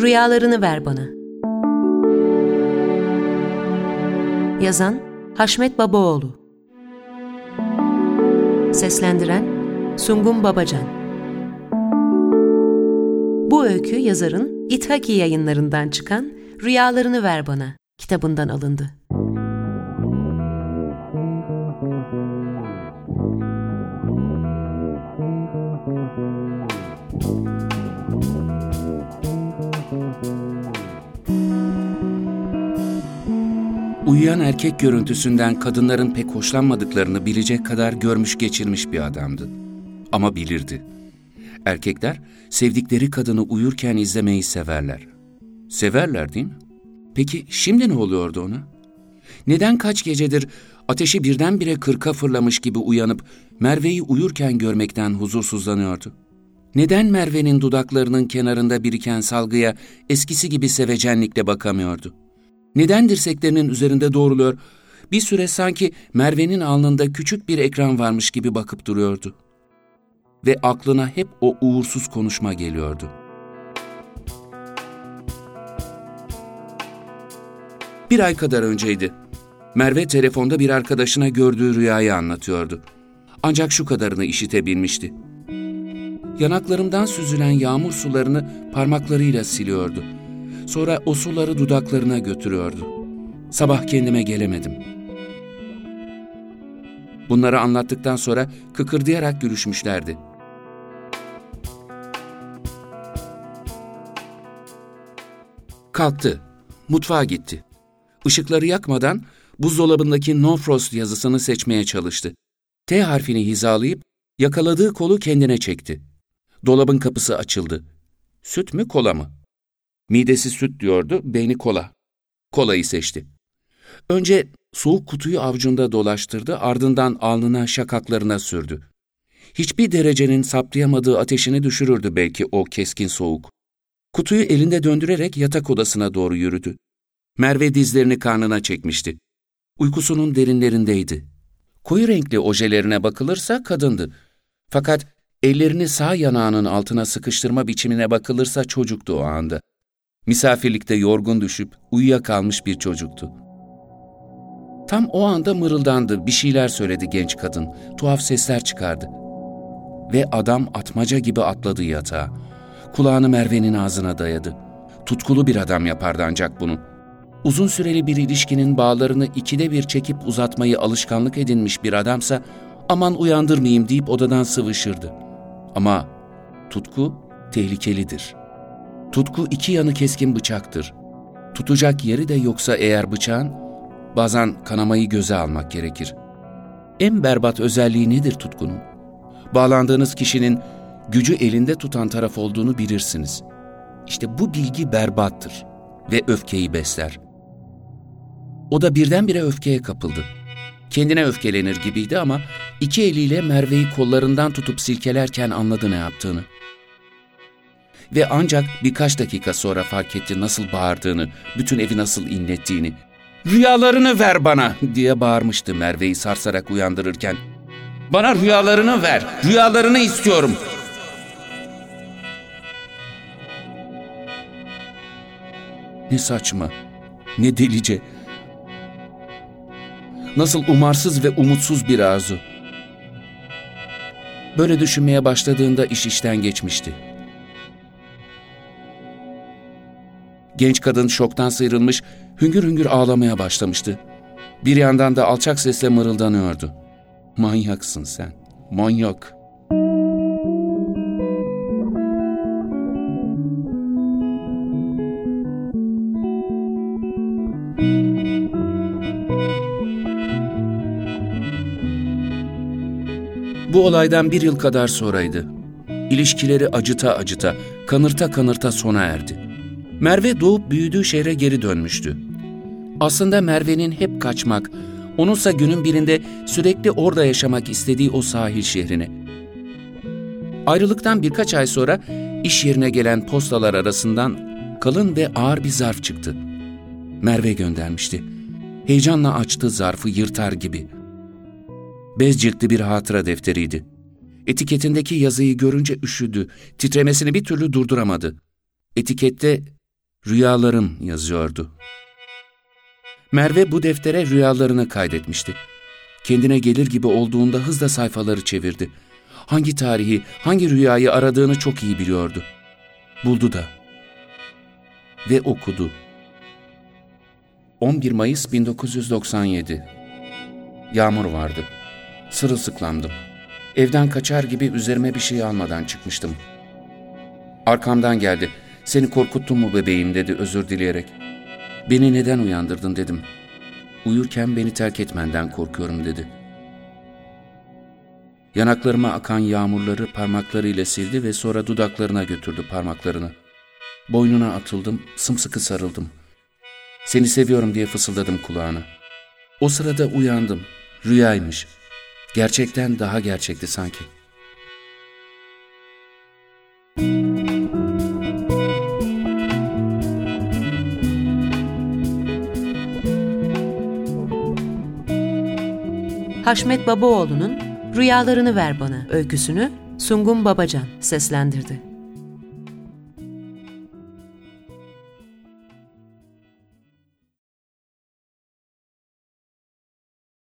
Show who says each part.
Speaker 1: Rüyalarını ver bana. Yazan Haşmet Babaoğlu Seslendiren Sungun Babacan Bu öykü yazarın İthaki yayınlarından çıkan Rüyalarını Ver Bana kitabından alındı.
Speaker 2: Uyuyan erkek görüntüsünden kadınların pek hoşlanmadıklarını bilecek kadar görmüş geçirmiş bir adamdı. Ama bilirdi. Erkekler sevdikleri kadını uyurken izlemeyi severler. Severler değil mi? Peki şimdi ne oluyordu ona? Neden kaç gecedir ateşi birdenbire kırka fırlamış gibi uyanıp Merve'yi uyurken görmekten huzursuzlanıyordu? Neden Merve'nin dudaklarının kenarında biriken salgıya eskisi gibi sevecenlikle bakamıyordu? Neden dirseklerinin üzerinde doğruluyor, bir süre sanki Merve'nin alnında küçük bir ekran varmış gibi bakıp duruyordu. Ve aklına hep o uğursuz konuşma geliyordu. Bir ay kadar önceydi. Merve telefonda bir arkadaşına gördüğü rüyayı anlatıyordu. Ancak şu kadarını işitebilmişti. Yanaklarımdan süzülen yağmur sularını parmaklarıyla siliyordu Sonra o suları dudaklarına götürüyordu. Sabah kendime gelemedim. Bunları anlattıktan sonra kıkırdayarak gülüşmüşlerdi. Kalktı. Mutfağa gitti. Işıkları yakmadan buzdolabındaki No Frost yazısını seçmeye çalıştı. T harfini hizalayıp yakaladığı kolu kendine çekti. Dolabın kapısı açıldı. Süt mü kola mı? Midesi süt diyordu, beyni kola. Kolayı seçti. Önce soğuk kutuyu avcunda dolaştırdı, ardından alnına şakaklarına sürdü. Hiçbir derecenin saptayamadığı ateşini düşürürdü belki o keskin soğuk. Kutuyu elinde döndürerek yatak odasına doğru yürüdü. Merve dizlerini karnına çekmişti. Uykusunun derinlerindeydi. Koyu renkli ojelerine bakılırsa kadındı. Fakat ellerini sağ yanağının altına sıkıştırma biçimine bakılırsa çocuktu o anda. Misafirlikte yorgun düşüp uyuyakalmış bir çocuktu. Tam o anda mırıldandı, bir şeyler söyledi genç kadın. Tuhaf sesler çıkardı. Ve adam atmaca gibi atladı yatağa. Kulağını Merve'nin ağzına dayadı. Tutkulu bir adam yapardı ancak bunu. Uzun süreli bir ilişkinin bağlarını ikide bir çekip uzatmayı alışkanlık edinmiş bir adamsa aman uyandırmayayım deyip odadan sıvışırdı. Ama tutku tehlikelidir.'' Tutku iki yanı keskin bıçaktır. Tutacak yeri de yoksa eğer bıçağın, bazen kanamayı göze almak gerekir. En berbat özelliği nedir tutkunun? Bağlandığınız kişinin gücü elinde tutan taraf olduğunu bilirsiniz. İşte bu bilgi berbattır ve öfkeyi besler. O da birdenbire öfkeye kapıldı. Kendine öfkelenir gibiydi ama iki eliyle Merve'yi kollarından tutup silkelerken anladı ne yaptığını ve ancak birkaç dakika sonra fark etti nasıl bağırdığını, bütün evi nasıl inlettiğini. ''Rüyalarını ver bana!'' diye bağırmıştı Merve'yi sarsarak uyandırırken. ''Bana rüyalarını ver, rüyalarını istiyorum.'' Ne saçma, ne delice. Nasıl umarsız ve umutsuz bir arzu. Böyle düşünmeye başladığında iş işten geçmişti. Genç kadın şoktan sıyrılmış, hüngür hüngür ağlamaya başlamıştı. Bir yandan da alçak sesle mırıldanıyordu. Manyaksın sen, manyak. Bu olaydan bir yıl kadar sonraydı. İlişkileri acıta acıta, kanırta kanırta sona erdi. Merve doğup büyüdüğü şehre geri dönmüştü. Aslında Merve'nin hep kaçmak, onunsa günün birinde sürekli orada yaşamak istediği o sahil şehrine. Ayrılıktan birkaç ay sonra iş yerine gelen postalar arasından kalın ve ağır bir zarf çıktı. Merve göndermişti. Heyecanla açtı zarfı yırtar gibi. Bez ciltli bir hatıra defteriydi. Etiketindeki yazıyı görünce üşüdü, titremesini bir türlü durduramadı. Etikette Rüyalarım yazıyordu. Merve bu deftere rüyalarını kaydetmişti. Kendine gelir gibi olduğunda hızla sayfaları çevirdi. Hangi tarihi, hangi rüyayı aradığını çok iyi biliyordu. Buldu da. Ve okudu. 11 Mayıs 1997 Yağmur vardı. Sırılsıklamdım. Evden kaçar gibi üzerime bir şey almadan çıkmıştım. Arkamdan geldi. Seni korkuttum mu bebeğim dedi özür dileyerek. Beni neden uyandırdın dedim. Uyurken beni terk etmenden korkuyorum dedi. Yanaklarıma akan yağmurları parmaklarıyla sildi ve sonra dudaklarına götürdü parmaklarını. Boynuna atıldım, sımsıkı sarıldım. Seni seviyorum diye fısıldadım kulağına. O sırada uyandım. Rüyaymış. Gerçekten daha gerçekti sanki.
Speaker 1: Haşmet Babaoğlu'nun Rüyalarını Ver Bana öyküsünü Sungun Babacan seslendirdi.